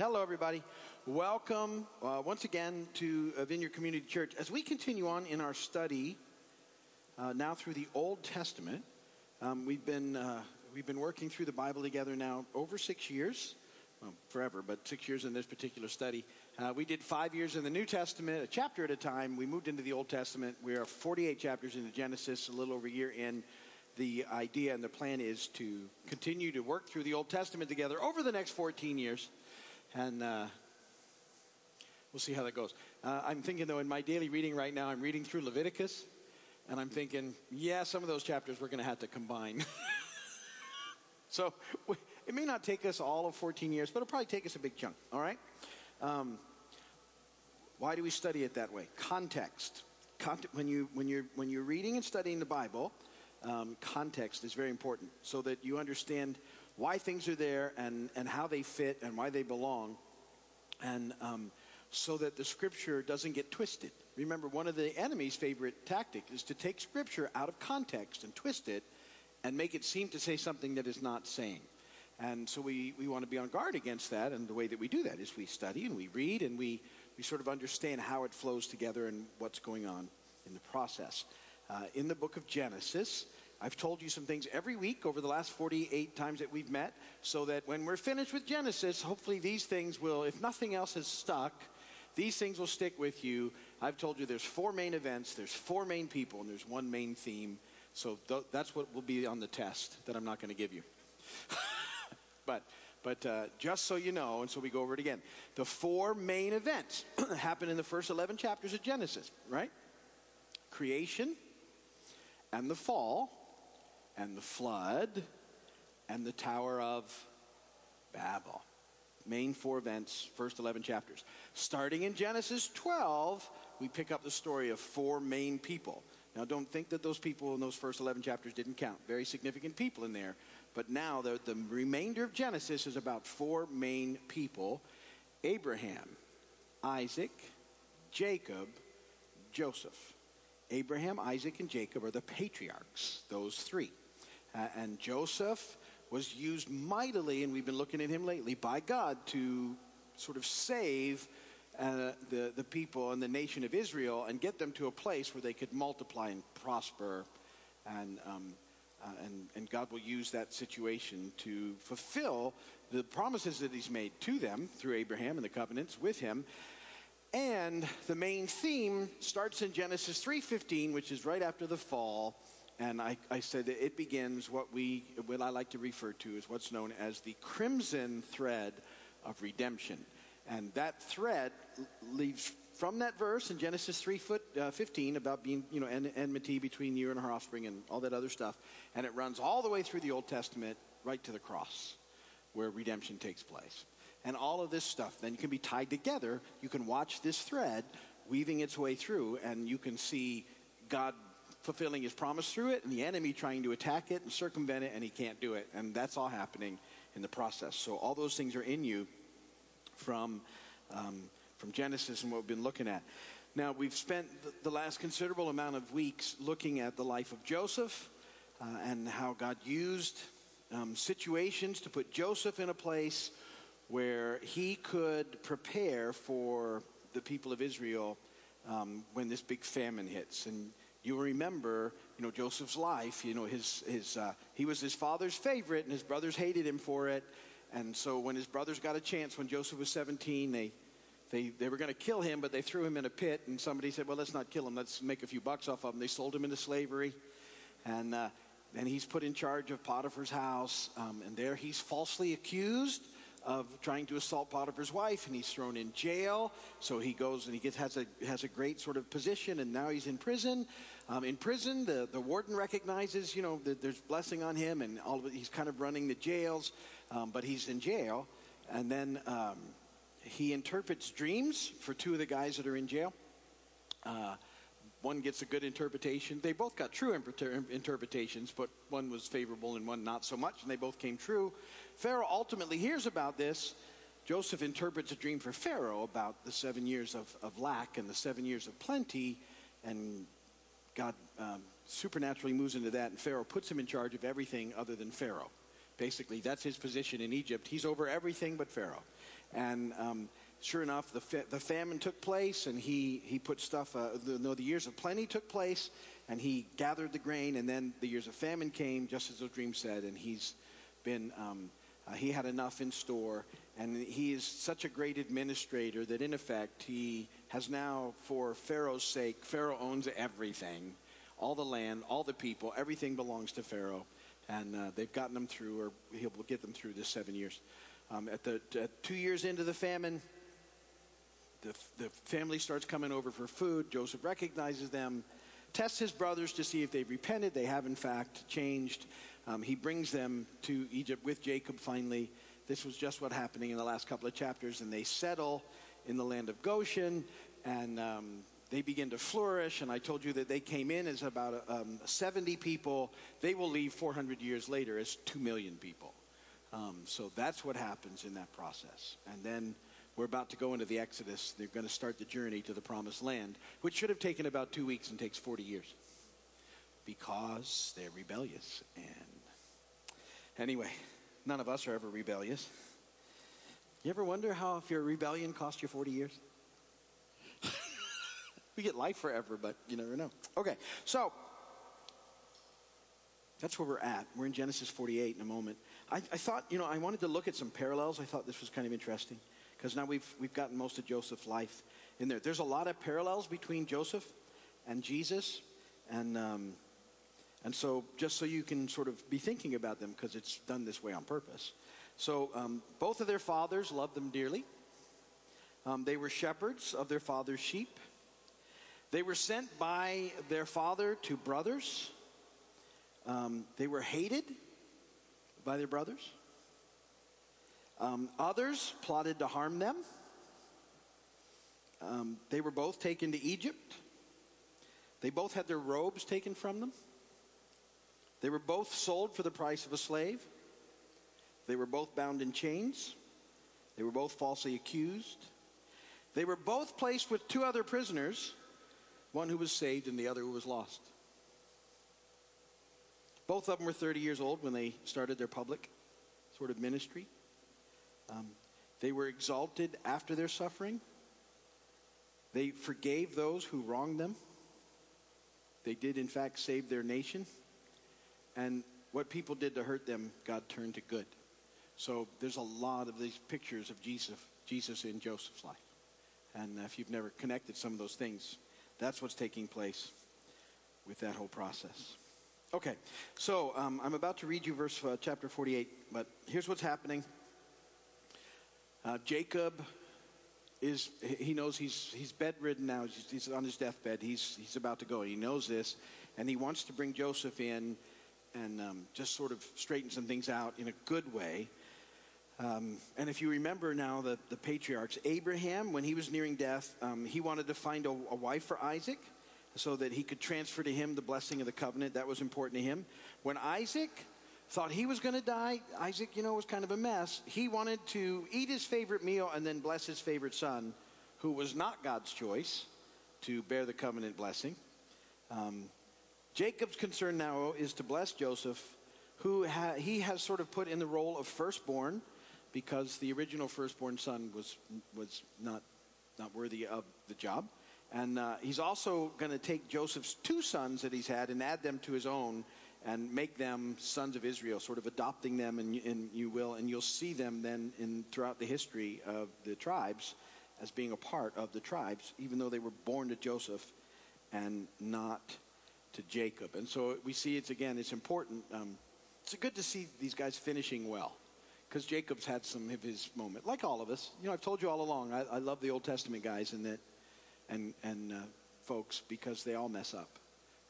Hello, everybody. Welcome uh, once again to uh, Vineyard Community Church. As we continue on in our study uh, now through the Old Testament, um, we've been uh, we've been working through the Bible together now over six years, well, forever, but six years in this particular study. Uh, we did five years in the New Testament, a chapter at a time. We moved into the Old Testament. We are 48 chapters into Genesis, a little over a year in. The idea and the plan is to continue to work through the Old Testament together over the next 14 years and uh, we'll see how that goes. Uh, I'm thinking, though, in my daily reading right now, I'm reading through Leviticus, and I'm thinking, yeah, some of those chapters we're going to have to combine. so it may not take us all of 14 years, but it'll probably take us a big chunk, all right? Um, why do we study it that way? Context. When, you, when, you're, when you're reading and studying the Bible, um, context is very important so that you understand why things are there and, and how they fit and why they belong. And um, so that the scripture doesn't get twisted. Remember, one of the enemy's favorite tactics is to take scripture out of context and twist it and make it seem to say something that is not saying. And so we, we want to be on guard against that. And the way that we do that is we study and we read and we, we sort of understand how it flows together and what's going on in the process. Uh, in the book of Genesis, I've told you some things every week over the last 48 times that we've met, so that when we're finished with Genesis, hopefully these things will, if nothing else has stuck, these things will stick with you. I've told you there's four main events, there's four main people, and there's one main theme. So th- that's what will be on the test that I'm not going to give you. but but uh, just so you know, and so we go over it again, the four main events happen in the first 11 chapters of Genesis, right? Creation and the fall and the flood and the Tower of Babel. Main four events, first 11 chapters. Starting in Genesis 12, we pick up the story of four main people. Now, don't think that those people in those first 11 chapters didn't count. Very significant people in there. But now, the, the remainder of Genesis is about four main people Abraham, Isaac, Jacob, Joseph. Abraham, Isaac, and Jacob are the patriarchs, those three. Uh, and Joseph was used mightily, and we've been looking at him lately, by God to sort of save uh, the, the people and the nation of Israel and get them to a place where they could multiply and prosper. And, um, uh, and, and God will use that situation to fulfill the promises that He's made to them through Abraham and the covenants with Him. And the main theme starts in Genesis 3:15, which is right after the fall and I, I, said that it begins what we what I like to refer to as what's known as the crimson thread of redemption, and that thread leaves from that verse in Genesis three foot uh, fifteen about being you know en- enmity between you and her offspring and all that other stuff, and it runs all the way through the Old Testament right to the cross, where redemption takes place, and all of this stuff then can be tied together. You can watch this thread weaving its way through, and you can see God fulfilling his promise through it, and the enemy trying to attack it and circumvent it, and he can't do it. And that's all happening in the process. So all those things are in you from, um, from Genesis and what we've been looking at. Now, we've spent the last considerable amount of weeks looking at the life of Joseph uh, and how God used um, situations to put Joseph in a place where he could prepare for the people of Israel um, when this big famine hits. And you remember, you know, Joseph's life. You know, his, his, uh, he was his father's favorite, and his brothers hated him for it. And so when his brothers got a chance, when Joseph was 17, they, they, they were going to kill him, but they threw him in a pit. And somebody said, well, let's not kill him. Let's make a few bucks off of him. They sold him into slavery. And uh, then he's put in charge of Potiphar's house. Um, and there he's falsely accused of trying to assault Potiphar's wife, and he's thrown in jail. So he goes and he gets, has, a, has a great sort of position, and now he's in prison. Um, in prison, the, the warden recognizes, you know, that there's blessing on him, and all of it, he's kind of running the jails, um, but he's in jail. And then um, he interprets dreams for two of the guys that are in jail. Uh, one gets a good interpretation. They both got true interpretations, but one was favorable and one not so much, and they both came true. Pharaoh ultimately hears about this. Joseph interprets a dream for Pharaoh about the seven years of, of lack and the seven years of plenty, and God um, supernaturally moves into that, and Pharaoh puts him in charge of everything other than Pharaoh basically. That's his position in Egypt. He's over everything but Pharaoh. And um, sure enough, the, fa- the famine took place, and he, he put stuff, uh, the, no, the years of plenty took place, and he gathered the grain, and then the years of famine came, just as those dreams said, and he's been, um, uh, he had enough in store, and he is such a great administrator that in effect he has now, for Pharaoh's sake, Pharaoh owns everything all the land, all the people, everything belongs to Pharaoh. And uh, they've gotten them through, or he will get them through this seven years. Um, at the two years into the famine, the, the family starts coming over for food. Joseph recognizes them, tests his brothers to see if they've repented. They have, in fact, changed. Um, he brings them to Egypt with Jacob finally. This was just what happening in the last couple of chapters. And they settle in the land of Goshen. And um, they begin to flourish. And I told you that they came in as about um, 70 people. They will leave 400 years later as 2 million people. Um, so that's what happens in that process. And then we're about to go into the Exodus. They're going to start the journey to the promised land, which should have taken about two weeks and takes 40 years because they're rebellious. And anyway, none of us are ever rebellious. You ever wonder how if your rebellion cost you 40 years? we get life forever, but you never know. Okay, so that's where we're at. We're in Genesis 48 in a moment. I, I thought, you know, I wanted to look at some parallels. I thought this was kind of interesting because now we've, we've gotten most of Joseph's life in there. There's a lot of parallels between Joseph and Jesus. And, um, and so, just so you can sort of be thinking about them, because it's done this way on purpose. So, um, both of their fathers loved them dearly. Um, they were shepherds of their father's sheep. They were sent by their father to brothers. Um, they were hated by their brothers. Um, others plotted to harm them. Um, they were both taken to Egypt. They both had their robes taken from them. They were both sold for the price of a slave. They were both bound in chains. They were both falsely accused. They were both placed with two other prisoners, one who was saved and the other who was lost. Both of them were 30 years old when they started their public sort of ministry. Um, they were exalted after their suffering. They forgave those who wronged them. They did, in fact, save their nation. And what people did to hurt them, God turned to good. So there's a lot of these pictures of Jesus, Jesus in Joseph's life. And if you've never connected some of those things, that's what's taking place with that whole process. Okay, so um, I'm about to read you verse uh, chapter 48, but here's what's happening. Uh, Jacob is, he knows he's, he's bedridden now. He's, he's on his deathbed. He's, he's about to go. He knows this, and he wants to bring Joseph in and um, just sort of straighten some things out in a good way. Um, and if you remember now the, the patriarchs, Abraham, when he was nearing death, um, he wanted to find a, a wife for Isaac so that he could transfer to him the blessing of the covenant. That was important to him. When Isaac thought he was going to die. Isaac, you know, was kind of a mess. He wanted to eat his favorite meal and then bless his favorite son, who was not God's choice to bear the covenant blessing. Um, Jacob's concern now is to bless Joseph, who ha- he has sort of put in the role of firstborn because the original firstborn son was, was not, not worthy of the job. And uh, he's also going to take Joseph's two sons that he's had and add them to his own and make them sons of Israel, sort of adopting them, and, and you will, and you'll see them then in throughout the history of the tribes as being a part of the tribes, even though they were born to Joseph and not to Jacob. And so we see it's again, it's important. Um, it's good to see these guys finishing well because Jacob's had some of his moment, like all of us. You know, I've told you all along, I, I love the Old Testament guys and that, and and uh, folks because they all mess up.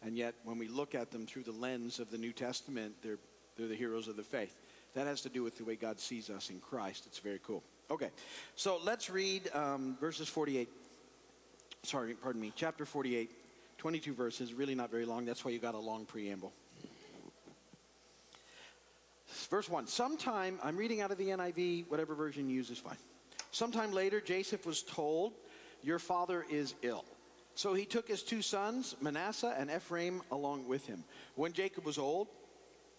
And yet, when we look at them through the lens of the New Testament, they're, they're the heroes of the faith. That has to do with the way God sees us in Christ. It's very cool. Okay, so let's read um, verses 48. Sorry, pardon me, chapter 48, 22 verses, really not very long. That's why you got a long preamble. Verse 1 Sometime, I'm reading out of the NIV, whatever version you use is fine. Sometime later, Joseph was told, Your father is ill. So he took his two sons, Manasseh and Ephraim, along with him. When Jacob was old,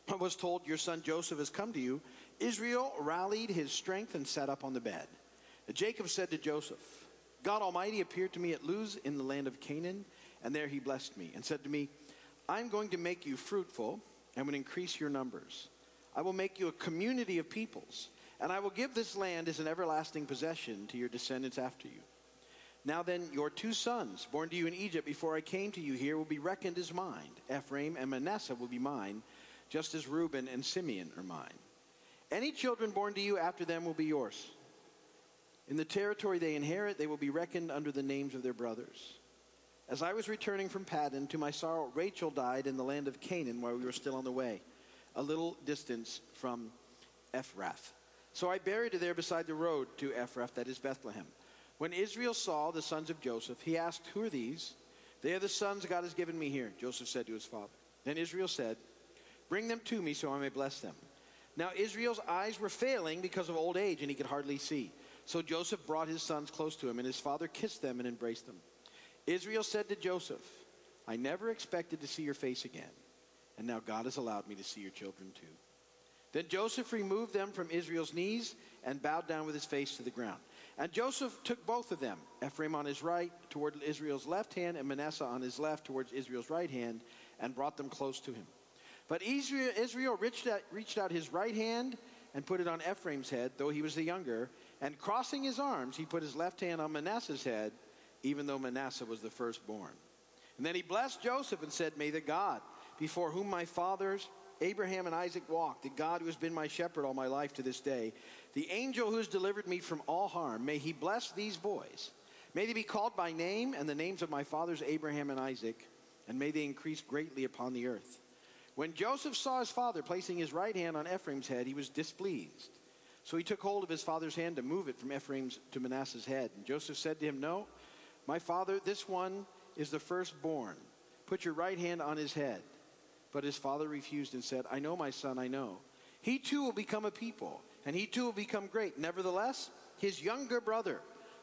and was told, Your son Joseph has come to you, Israel rallied his strength and sat up on the bed. Jacob said to Joseph, God Almighty appeared to me at Luz in the land of Canaan, and there he blessed me and said to me, I'm going to make you fruitful and will increase your numbers. I will make you a community of peoples, and I will give this land as an everlasting possession to your descendants after you. Now then, your two sons, born to you in Egypt before I came to you here, will be reckoned as mine. Ephraim and Manasseh will be mine, just as Reuben and Simeon are mine. Any children born to you after them will be yours. In the territory they inherit, they will be reckoned under the names of their brothers. As I was returning from Paddan, to my sorrow, Rachel died in the land of Canaan while we were still on the way, a little distance from Ephrath. So I buried her there beside the road to Ephrath, that is Bethlehem. When Israel saw the sons of Joseph, he asked, Who are these? They are the sons God has given me here, Joseph said to his father. Then Israel said, Bring them to me so I may bless them. Now Israel's eyes were failing because of old age, and he could hardly see. So Joseph brought his sons close to him, and his father kissed them and embraced them. Israel said to Joseph, I never expected to see your face again, and now God has allowed me to see your children too. Then Joseph removed them from Israel's knees and bowed down with his face to the ground. And Joseph took both of them, Ephraim on his right toward Israel's left hand, and Manasseh on his left towards Israel's right hand, and brought them close to him. But Israel, Israel reached, out, reached out his right hand and put it on Ephraim's head, though he was the younger, and crossing his arms, he put his left hand on Manasseh's head even though Manasseh was the firstborn. And then he blessed Joseph and said, May the God, before whom my fathers, Abraham and Isaac walked, the God who has been my shepherd all my life to this day, the angel who has delivered me from all harm, may he bless these boys. May they be called by name and the names of my fathers Abraham and Isaac, and may they increase greatly upon the earth. When Joseph saw his father placing his right hand on Ephraim's head, he was displeased. So he took hold of his father's hand to move it from Ephraim's to Manasseh's head. And Joseph said to him, No, my father, this one is the firstborn. Put your right hand on his head. But his father refused and said, I know, my son, I know. He too will become a people, and he too will become great. Nevertheless, his younger brother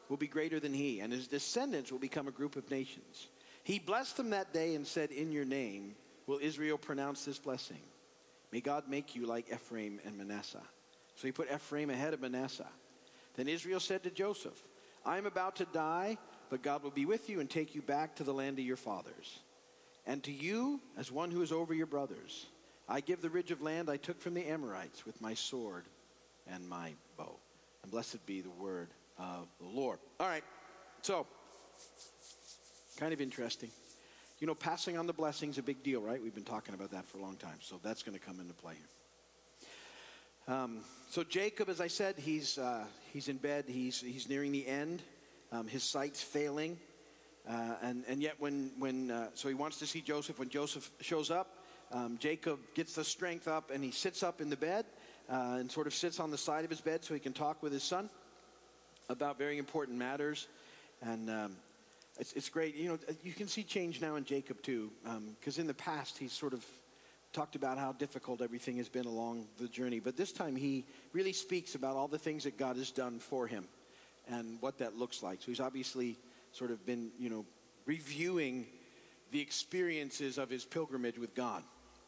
will be greater than he, and his descendants will become a group of nations. He blessed them that day and said, In your name will Israel pronounce this blessing. May God make you like Ephraim and Manasseh. So he put Ephraim ahead of Manasseh. Then Israel said to Joseph, I am about to die but God will be with you and take you back to the land of your fathers. And to you, as one who is over your brothers, I give the ridge of land I took from the Amorites with my sword and my bow. And blessed be the word of the Lord. All right, so, kind of interesting. You know, passing on the blessings a big deal, right? We've been talking about that for a long time, so that's going to come into play here. Um, so Jacob, as I said, he's uh, he's in bed. He's he's nearing the end um, his sight's failing. Uh, and, and yet, when, when uh, so he wants to see Joseph. When Joseph shows up, um, Jacob gets the strength up and he sits up in the bed uh, and sort of sits on the side of his bed so he can talk with his son about very important matters. And um, it's, it's great. You know, you can see change now in Jacob too, because um, in the past he's sort of talked about how difficult everything has been along the journey. But this time he really speaks about all the things that God has done for him and what that looks like. So he's obviously sort of been, you know, reviewing the experiences of his pilgrimage with God.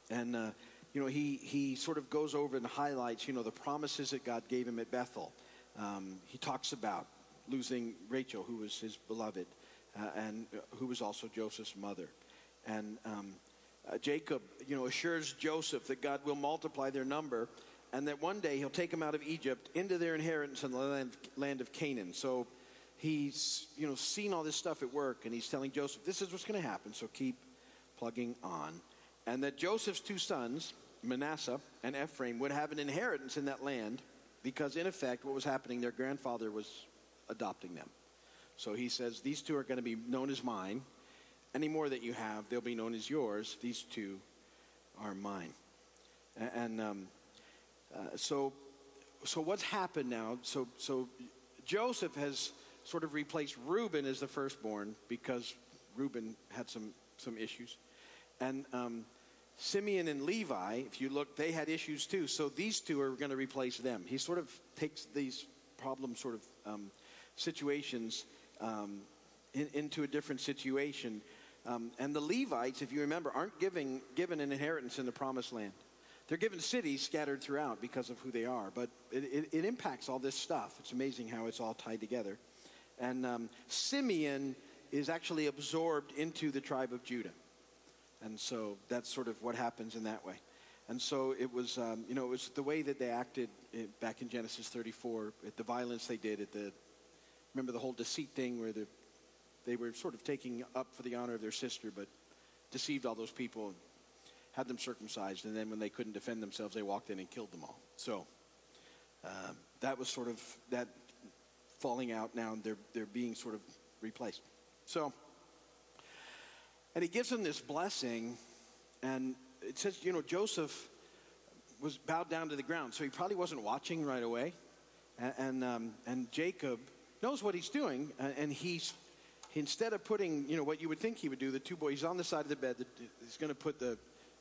And, uh, you know, he, he sort of goes over and highlights, you know, the promises that God gave him at Bethel. Um, he talks about losing Rachel, who was his beloved, uh, and uh, who was also Joseph's mother. And um, uh, Jacob, you know, assures Joseph that God will multiply their number and that one day he'll take them out of Egypt into their inheritance in the land, land of Canaan. So he's, you know, seen all this stuff at work, and he's telling Joseph, this is what's going to happen, so keep plugging on. And that Joseph's two sons, Manasseh and Ephraim, would have an inheritance in that land because, in effect, what was happening, their grandfather was adopting them. So he says, these two are going to be known as mine. Any more that you have, they'll be known as yours. These two are mine. And, um, uh, so, so what's happened now? So, so Joseph has sort of replaced Reuben as the firstborn because Reuben had some, some issues. And um, Simeon and Levi, if you look, they had issues too. So these two are going to replace them. He sort of takes these problem sort of um, situations um, in, into a different situation. Um, and the Levites, if you remember, aren't giving, given an inheritance in the promised land. they're given cities scattered throughout because of who they are, but it, it, it impacts all this stuff. It's amazing how it's all tied together. And um, Simeon is actually absorbed into the tribe of Judah. And so that's sort of what happens in that way. And so it was, um, you know, it was the way that they acted back in Genesis 34, at the violence they did, at the, remember the whole deceit thing where the, they were sort of taking up for the honor of their sister, but deceived all those people and had them circumcised. And then when they couldn't defend themselves, they walked in and killed them all. So uh, that was sort of that falling out now, and they're, they're being sort of replaced. So, and he gives him this blessing, and it says, you know, Joseph was bowed down to the ground, so he probably wasn't watching right away. And, and, um, and Jacob knows what he's doing, and he's instead of putting, you know, what you would think he would do, the two boys, he's on the side of the bed, he's going to put the,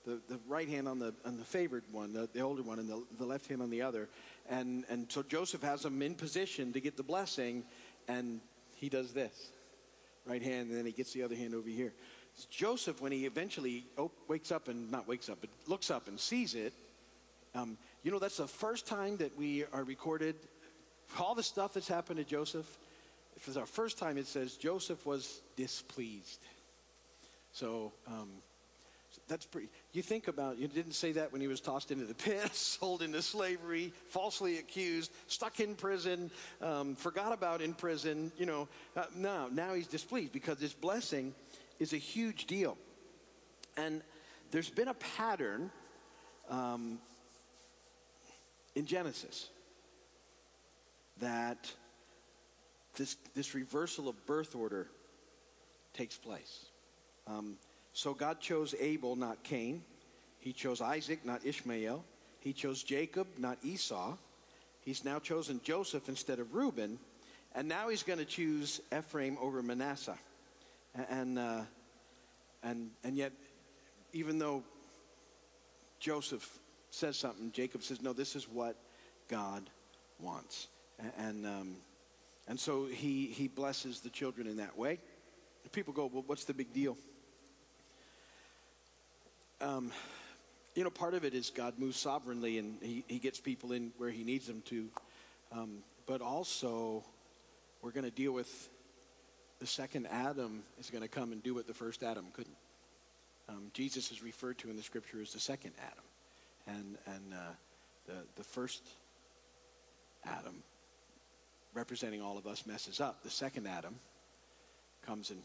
the, the, right hand on the, on the favored one, the, the older one, and the, the left hand on the other. And, and so Joseph has them in position to get the blessing, and he does this right hand, and then he gets the other hand over here. Joseph, when he eventually wakes up and not wakes up, but looks up and sees it, um, you know, that's the first time that we are recorded. All the stuff that's happened to Joseph, if it's our first time, it says Joseph was displeased. So um, that's pretty. You think about. You didn't say that when he was tossed into the pit, sold into slavery, falsely accused, stuck in prison, um, forgot about in prison. You know, uh, now now he's displeased because this blessing is a huge deal, and there's been a pattern um, in Genesis that this, this reversal of birth order takes place. Um, so God chose Abel, not Cain. He chose Isaac, not Ishmael. He chose Jacob, not Esau. He's now chosen Joseph instead of Reuben. And now he's going to choose Ephraim over Manasseh. And, uh, and, and yet, even though Joseph says something, Jacob says, no, this is what God wants. And, um, and so he, he blesses the children in that way. People go, well, what's the big deal? Um, you know, part of it is God moves sovereignly and he, he gets people in where he needs them to. Um, but also, we're going to deal with the second Adam is going to come and do what the first Adam couldn't. Um, Jesus is referred to in the scripture as the second Adam. And, and uh, the, the first Adam representing all of us messes up. The second Adam comes and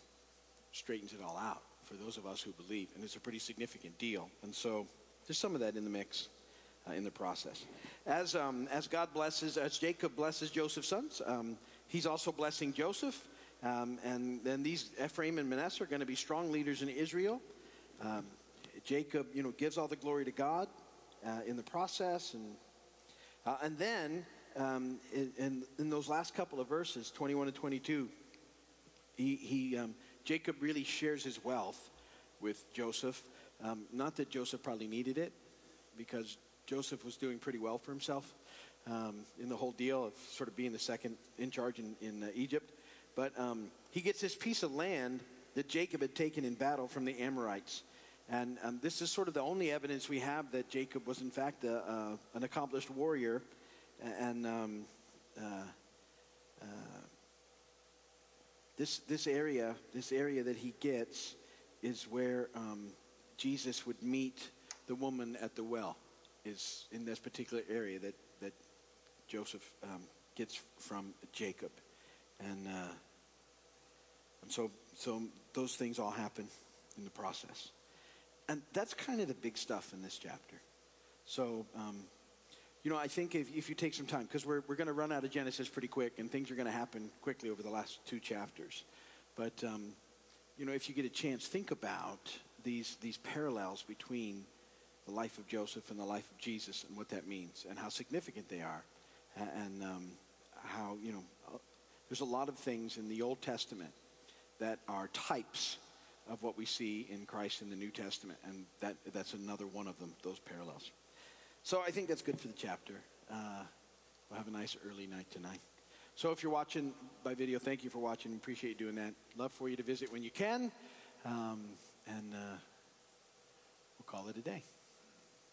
straightens it all out for those of us who believe. And it's a pretty significant deal. And so there's some of that in the mix. Uh, in the process, as um, as God blesses, as Jacob blesses Joseph's sons, um, he's also blessing Joseph, um, and then these Ephraim and Manasseh are going to be strong leaders in Israel. Um, Jacob, you know, gives all the glory to God uh, in the process, and uh, and then um, in, in, those last couple of verses, 21 and 22, he, he um, Jacob really shares his wealth with Joseph. Um, not that Joseph probably needed it, because Joseph was doing pretty well for himself um, in the whole deal of sort of being the second in charge in, in uh, Egypt. But um, he gets this piece of land that Jacob had taken in battle from the Amorites. And um, this is sort of the only evidence we have that Jacob was, in fact, a, an accomplished warrior and um, uh, uh, this this area, this area that he gets, is where um, Jesus would meet the woman at the well. Is in this particular area that that Joseph um, gets from Jacob, and uh, and so so those things all happen in the process, and that's kind of the big stuff in this chapter. So um, you know, I think if, if you take some time, because we're, we're going to run out of Genesis pretty quick, and things are going to happen quickly over the last two chapters. But, um, you know, if you get a chance, think about these, these parallels between the life of Joseph and the life of Jesus and what that means and how significant they are. And um, how, you know, uh, there's a lot of things in the Old Testament that are types of what we see in Christ in the New Testament. And that, that's another one of them, those parallels. So I think that's good for the chapter. Uh, we'll have a nice early night tonight. So if you're watching by video, thank you for watching. Appreciate you doing that. Love for you to visit when you can. Um, and uh, we'll call it a day.